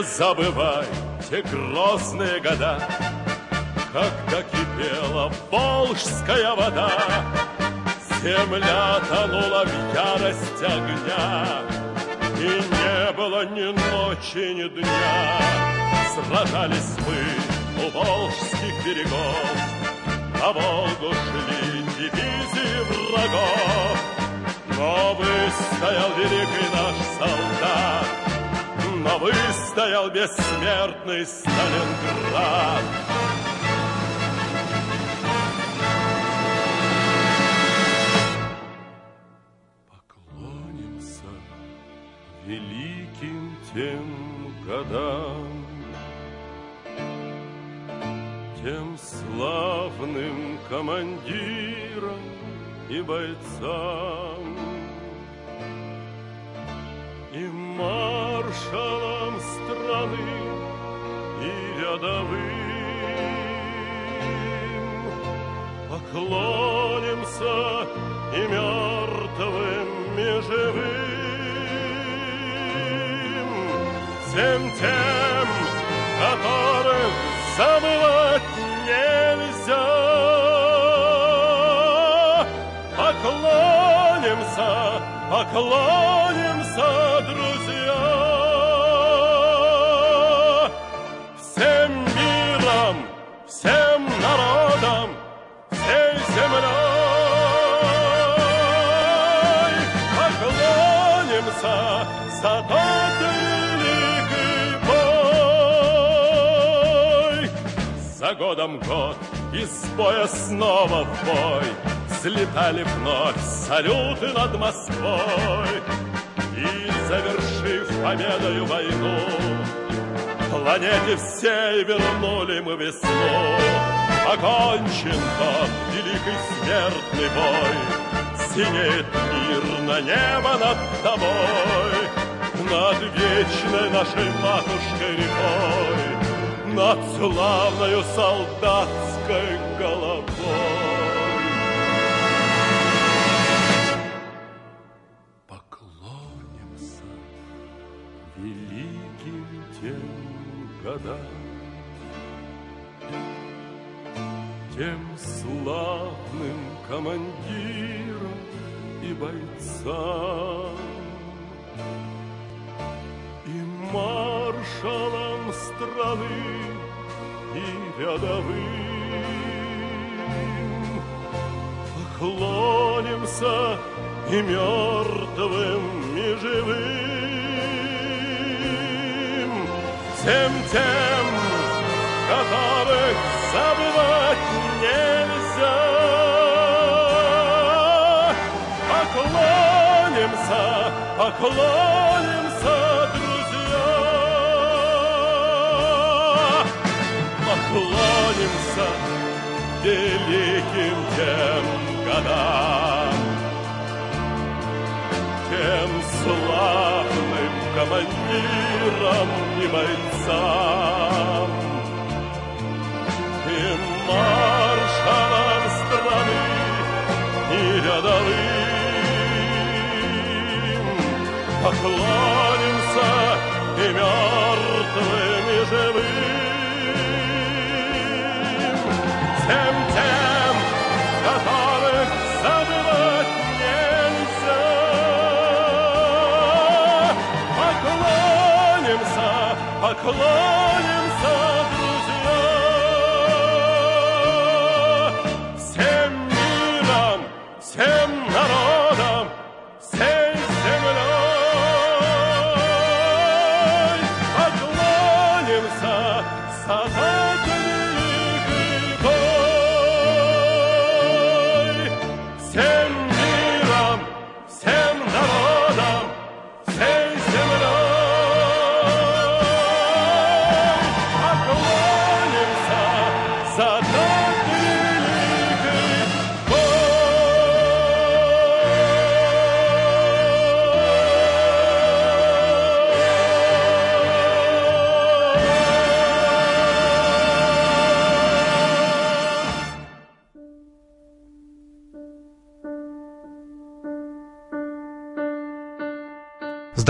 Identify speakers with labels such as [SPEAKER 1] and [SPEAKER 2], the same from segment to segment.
[SPEAKER 1] Не забывай те грозные года, Когда кипела волжская вода, Земля тонула в ярость огня, И не было ни ночи, ни дня. Сражались мы у волжских берегов, На Волгу шли дивизии врагов, Но выстоял великий наш солдат, выстоял бессмертный Сталинград. великим тем годам, Тем славным командирам и бойцам, И маршалам страны, и рядовым Поклонимся и мертвым, и живым, всем тем, которых забывать нельзя. Поклонимся, поклонимся, друзья. Годом год, из боя снова в бой, Слетали вновь салюты над Москвой. И, завершив победою войну, Планете всей вернули мы весну. Окончен тот великий смертный бой, Синеет мирно небо над тобой, Над вечной нашей матушкой рекой над славною солдатской головой. Поклонимся великим тем годам, Тем славным командирам и бойцам, И маршалам страны, и рядовым. Поклонимся и мертвым, и живым, всем тем, которых забывать нельзя. Поклонимся, поклонимся, Поклонимся великим тем годам, Тем славным командирам и бойцам, И маршалам страны, и рядовым. Поклонимся и мертвым, и живым, поклонимся,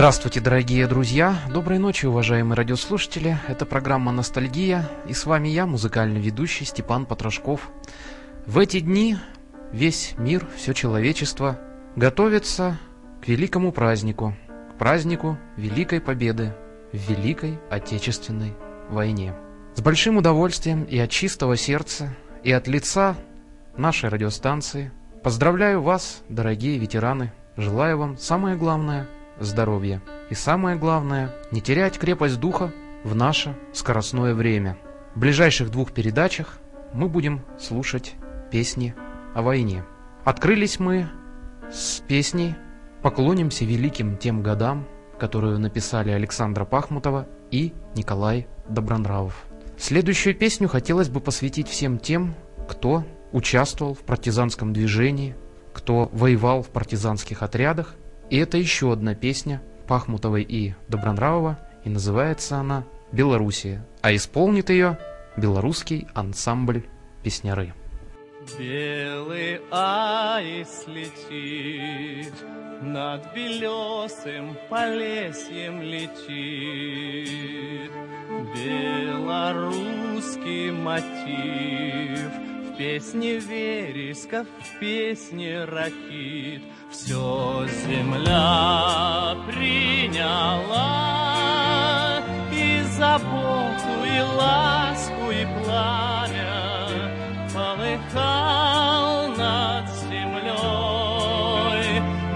[SPEAKER 2] Здравствуйте, дорогие друзья! Доброй ночи, уважаемые радиослушатели! Это программа «Ностальгия» и с вами я, музыкальный ведущий Степан Потрошков. В эти дни весь мир, все человечество готовится к великому празднику, к празднику Великой Победы в Великой Отечественной войне. С большим удовольствием и от чистого сердца, и от лица нашей радиостанции поздравляю вас, дорогие ветераны, желаю вам самое главное – здоровья. И самое главное, не терять крепость духа в наше скоростное время. В ближайших двух передачах мы будем слушать песни о войне. Открылись мы с песней «Поклонимся великим тем годам», которую написали Александра Пахмутова и Николай Добронравов. Следующую песню хотелось бы посвятить всем тем, кто участвовал в партизанском движении, кто воевал в партизанских отрядах и это еще одна песня Пахмутовой и Добронравова, и называется она «Белоруссия», а исполнит ее белорусский ансамбль «Песняры».
[SPEAKER 3] Белый аист летит, над белесым полесьем летит. Белорусский мотив — песне вереска, в песне ракит Все земля приняла И заботу, и ласку, и пламя Полыхал над землей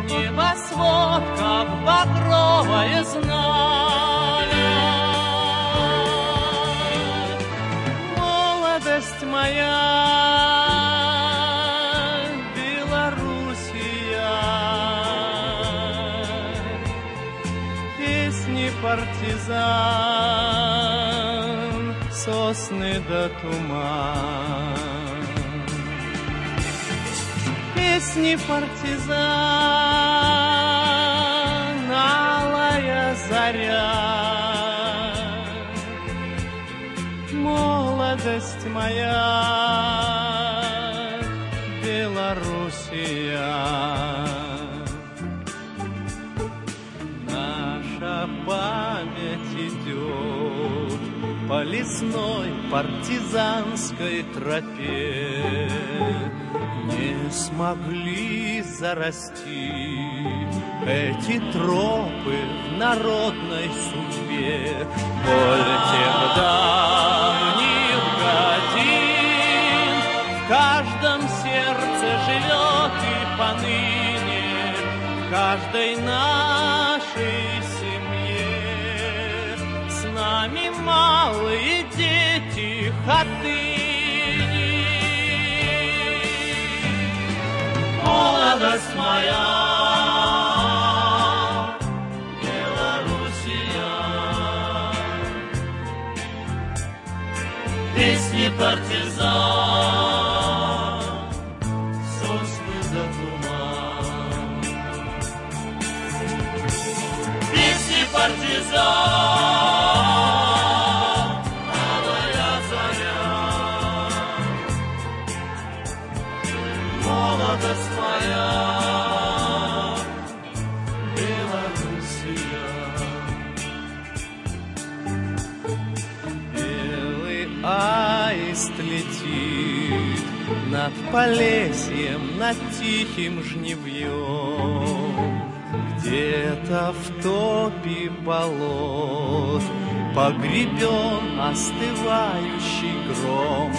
[SPEAKER 3] Небосвод, как багровое знамя. Молодость моя партизан, сосны да туман. Песни партизан, алая заря, молодость моя, лесной партизанской тропе не смогли зарасти эти тропы в народной судьбе. Боль тех давних годин в каждом сердце живет и поныне, в каждой нашей хатыни. Молодость моя, Белоруссия, песни партизан, за туман. Песни партизан, над Полесьем, над тихим жневьем. Где-то в топе болот Погребен остывающий гром.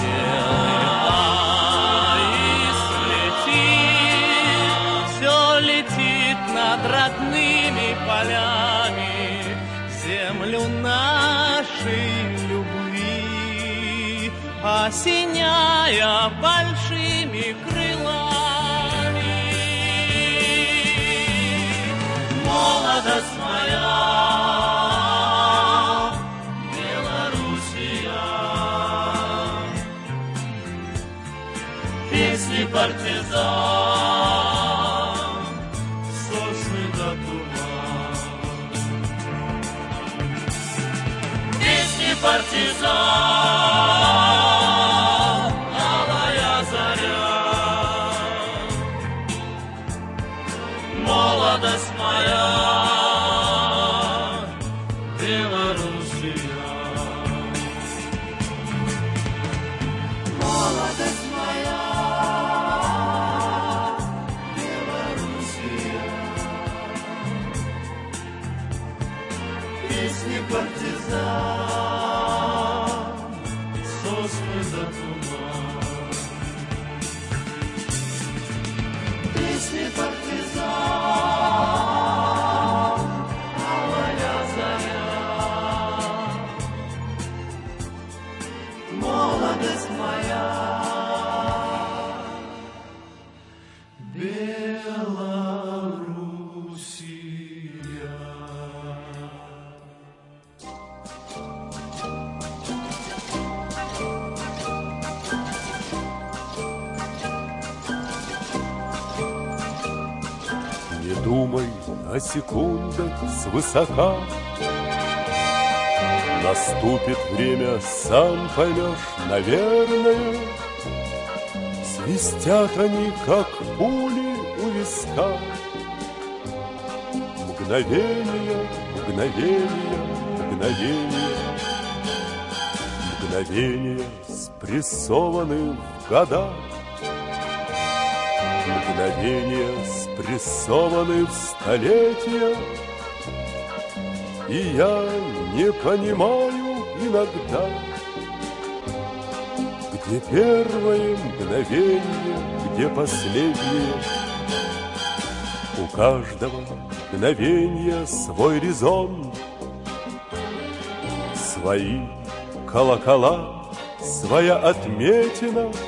[SPEAKER 3] Белый аист летит, Все летит над родными полями, осеняя большими крылами. Молодость моя, Белоруссия, песни партизан, сосны до туман. Песни партизан,
[SPEAKER 1] думай о секундах свысока. Наступит время, сам поймешь, наверное. Свистят они, как пули Мгновение, мгновение, мгновение. Мгновение спрессованы в года Мгновения спрессованы в столетия. И я не понимаю иногда Где первое мгновение, где последнее У каждого мгновения свой резон Свои колокола, своя отметина —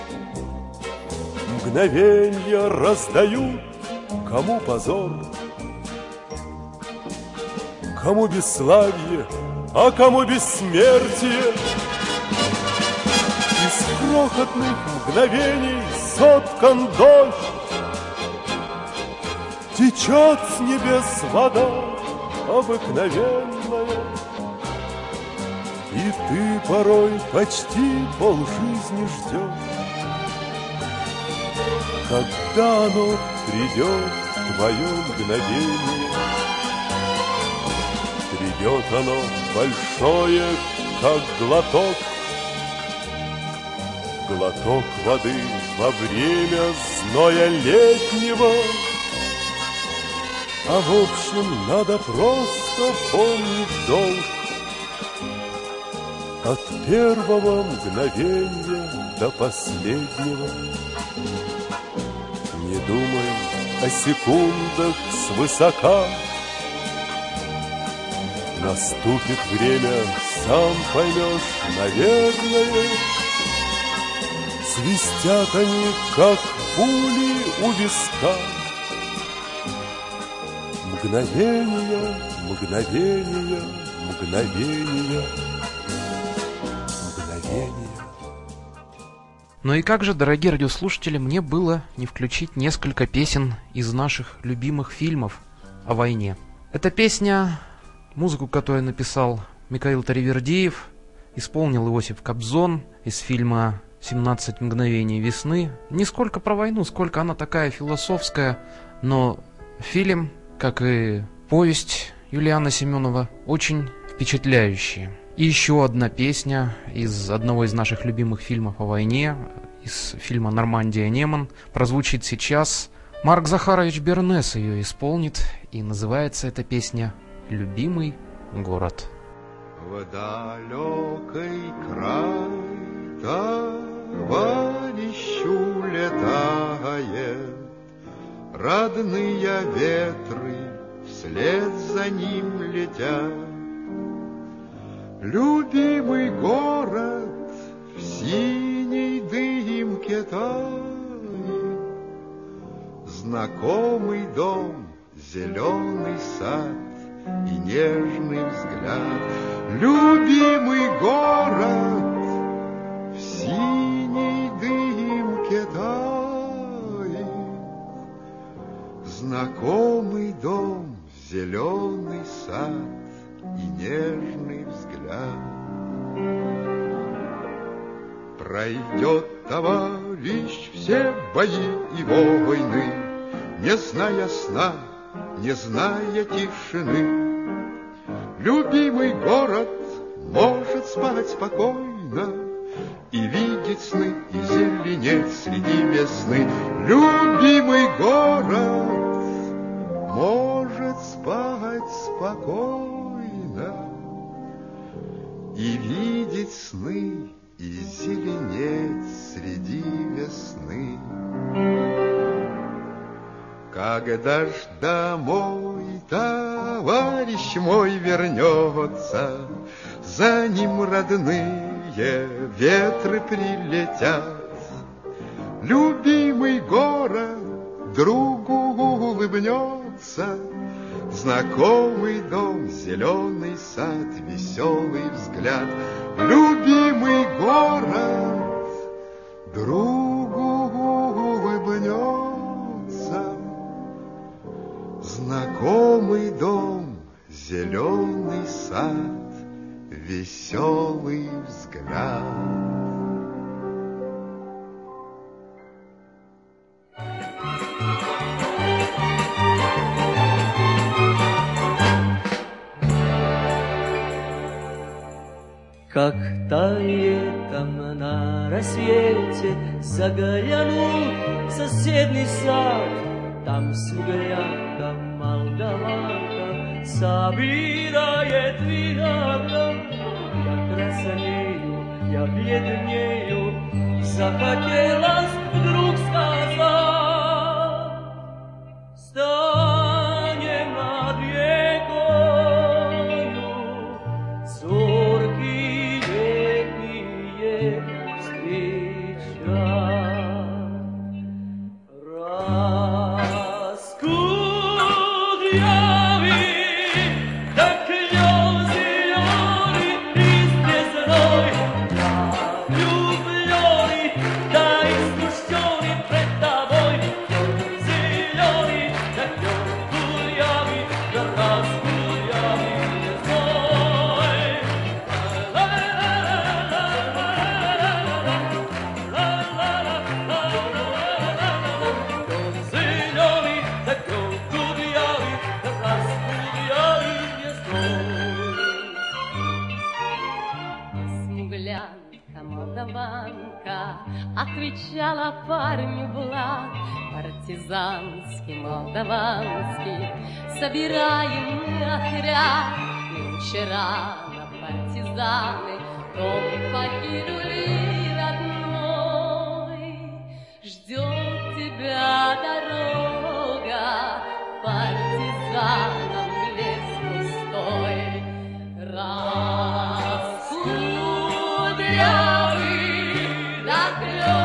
[SPEAKER 1] Мгновенья раздают, кому позор, Кому бесславие, а кому бессмертие. Из крохотных мгновений соткан дождь, Течет с небес вода обыкновенная, И ты порой почти полжизни ждешь, когда оно придет, твое мгновение. Придет оно большое, как глоток, Глоток воды во время зноя летнего. А в общем, надо просто помнить долг От первого мгновения до последнего. Не думай о секундах свысока. Наступит время, сам поймешь, наверное. Свистят они, как пули у виска. Мгновения, мгновения, мгновения, мгновения.
[SPEAKER 2] Ну и как же, дорогие радиослушатели, мне было не включить несколько песен из наших любимых фильмов о войне. Эта песня, музыку, которую написал Михаил Таривердиев, исполнил Иосиф Кобзон из фильма «17 мгновений весны». Не сколько про войну, сколько она такая философская, но фильм, как и повесть Юлиана Семенова, очень впечатляющие. И еще одна песня из одного из наших любимых фильмов о войне, из фильма «Нормандия Неман», прозвучит сейчас. Марк Захарович Бернес ее исполнит, и называется эта песня «Любимый город».
[SPEAKER 4] В далекий край товарищу летает, Родные ветры вслед за ним летят. Любимый город в синей дымке тает, Знакомый дом, зеленый сад и нежный взгляд. Любимый город Пройдет товарищ все бои и войны, Не зная сна, не зная тишины. Любимый город может спать спокойно И видеть сны, и зеленеть среди весны. Любимый город может спать спокойно И видеть сны, Когда домой товарищ мой вернется, За ним родные ветры прилетят, Любимый город другу улыбнется, Знакомый дом, зеленый сад, веселый взгляд, Любимый город другу Знакомый дом, зеленый сад, веселый взгляд.
[SPEAKER 3] Как тает там на рассвете, Заглянул в соседний сад, Там Sabira je tri dana,
[SPEAKER 5] ja kresaniju, ja bijednjeju, zapakela sam. Молдаванский Собираем мы отряд Мы вчера на партизаны. Дом покинули родной. Ждет тебя дорога Партизанам лес пустой. Раскудрявый, как лед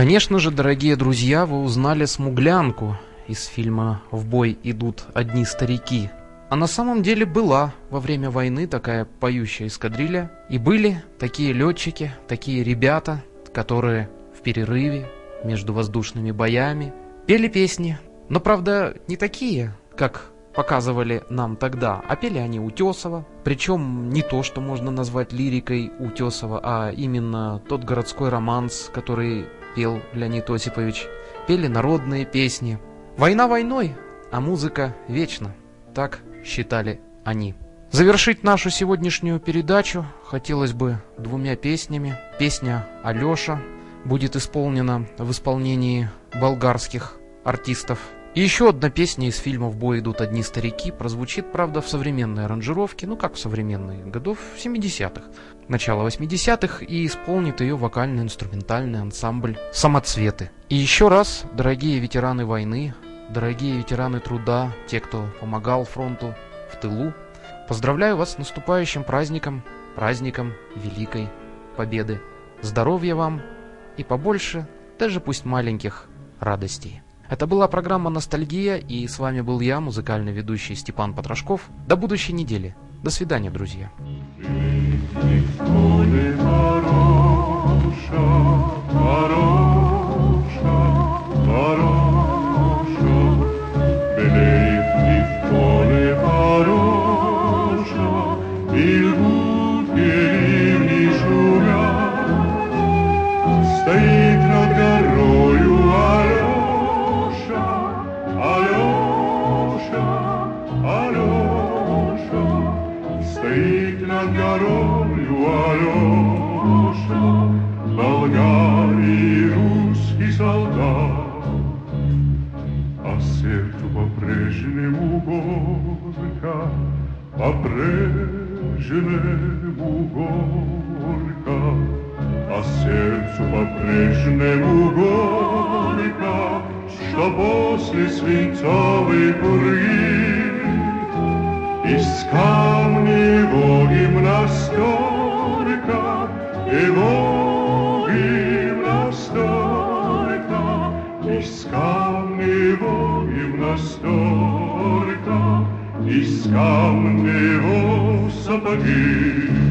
[SPEAKER 2] Конечно же, дорогие друзья, вы узнали смуглянку из фильма «В бой идут одни старики». А на самом деле была во время войны такая поющая эскадрилья. И были такие летчики, такие ребята, которые в перерыве между воздушными боями пели песни. Но, правда, не такие, как показывали нам тогда, а пели они Утесова. Причем не то, что можно назвать лирикой Утесова, а именно тот городской романс, который пел Леонид Осипович. Пели народные песни. Война войной, а музыка вечна. Так считали они. Завершить нашу сегодняшнюю передачу хотелось бы двумя песнями. Песня «Алеша» будет исполнена в исполнении болгарских артистов. И еще одна песня из фильма «В бой идут одни старики» прозвучит, правда, в современной аранжировке, ну как в современные, годов 70-х, начала 80-х, и исполнит ее вокально-инструментальный ансамбль «Самоцветы». И еще раз, дорогие ветераны войны, дорогие ветераны труда, те, кто помогал фронту в тылу, поздравляю вас с наступающим праздником, праздником Великой Победы. Здоровья вам и побольше, даже пусть маленьких, радостей. Это была программа «Ностальгия», и с вами был я, музыкальный ведущий Степан Потрошков. До будущей недели. До свидания, друзья.
[SPEAKER 6] Il Стоит над горою Алеша, Болгарий русский солдат, А сердцу по-прежнему горько, по-прежнему горько, а сердцу по-прежнему горько, что после свинцовой пурги его гимнастерка, его гимнастерка, из камня его гимнастерка, из камня его сапоги.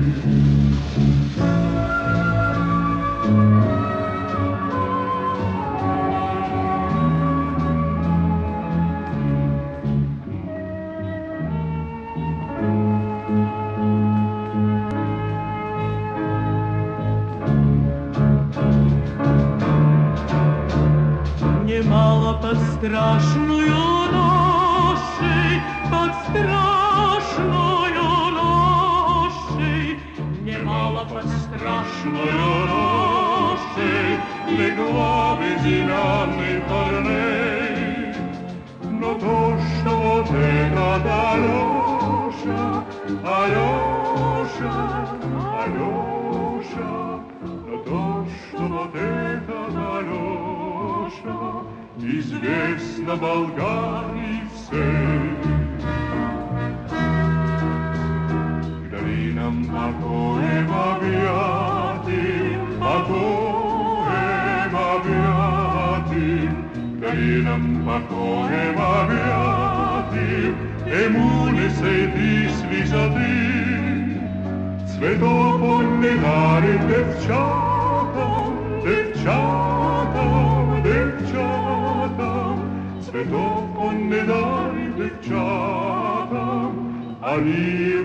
[SPEAKER 7] Под страшную ношей, под страшную ношей, немало под страшную ношей легла безымянный парней. Но то, что вот этот Алеша, Алеша, Алеша, но то, что вот Алеша, известно Болгарии всей. К долинам покоем объятым, покоем объятым, к долинам покоем объятым, ему несет из высоты цветов он не дарит девчатам, che dopo ne dare del ciata, ali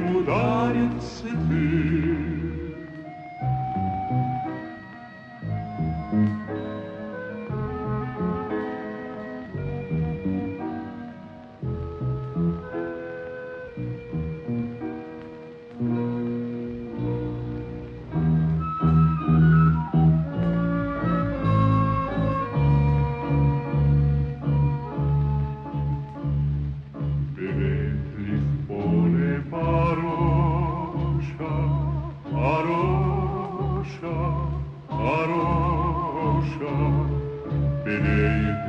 [SPEAKER 7] Friday.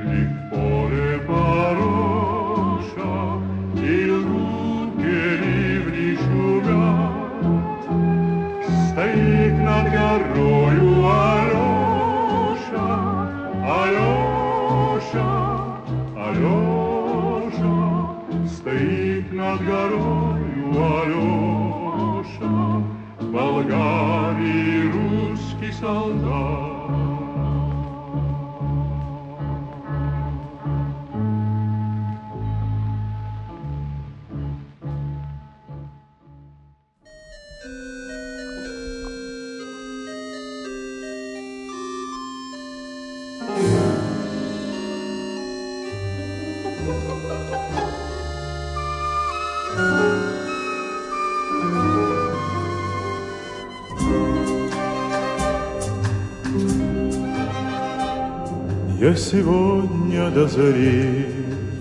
[SPEAKER 1] Я сегодня до зари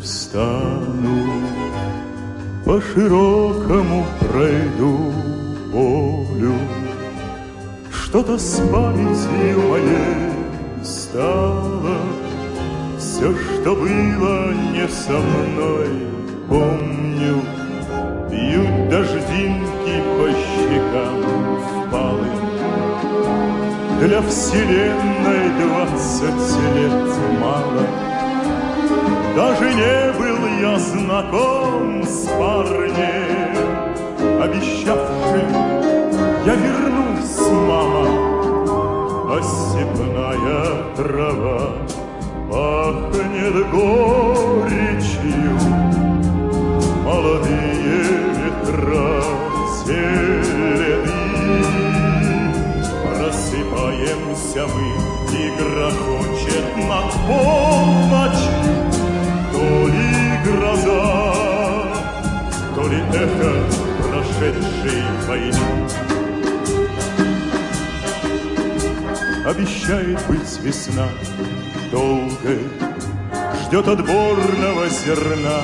[SPEAKER 1] встану, По широкому пройду полю, Что-то с памятью моей стало, все, что было не со мной, помню. Бьют дождинки по щекам впалым, для вселенной двадцать лет мало. Даже не был я знаком с парнем, Обещавшим, я вернусь, мама. Степная трава пахнет горечью, Молодые ветра зелени Просыпаемся мы, и грохочет над полночью То ли гроза, то ли эхо прошедшей войны. Обещает быть весна долгой, Ждет отборного зерна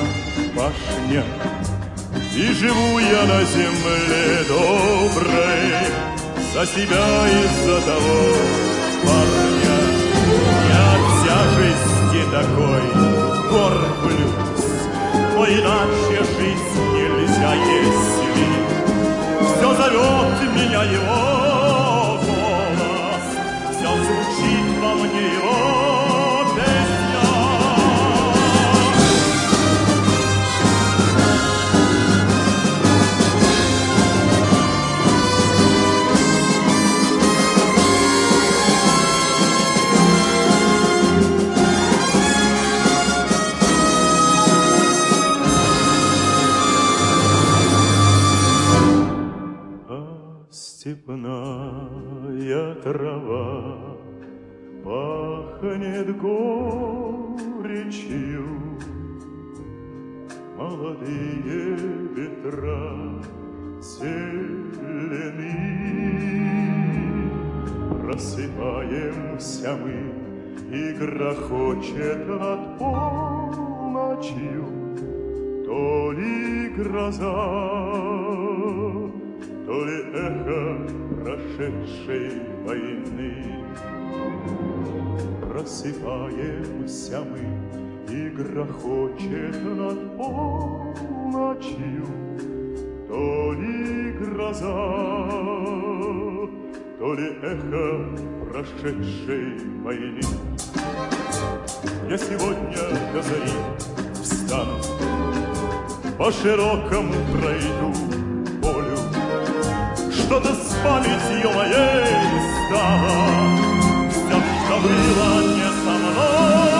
[SPEAKER 1] пашня. И живу я на земле доброй За себя и за того парня Не от тяжести такой горблюсь Но иначе жизнь нельзя, если Все зовет меня его гроза, то ли эхо прошедшей войны. Просыпаемся мы, и грохочет над полночью то ли гроза, то ли эхо прошедшей войны. Я сегодня до зари встану, по широкому пройду полю. Что-то с памятью моей стало, все, что было не со мной.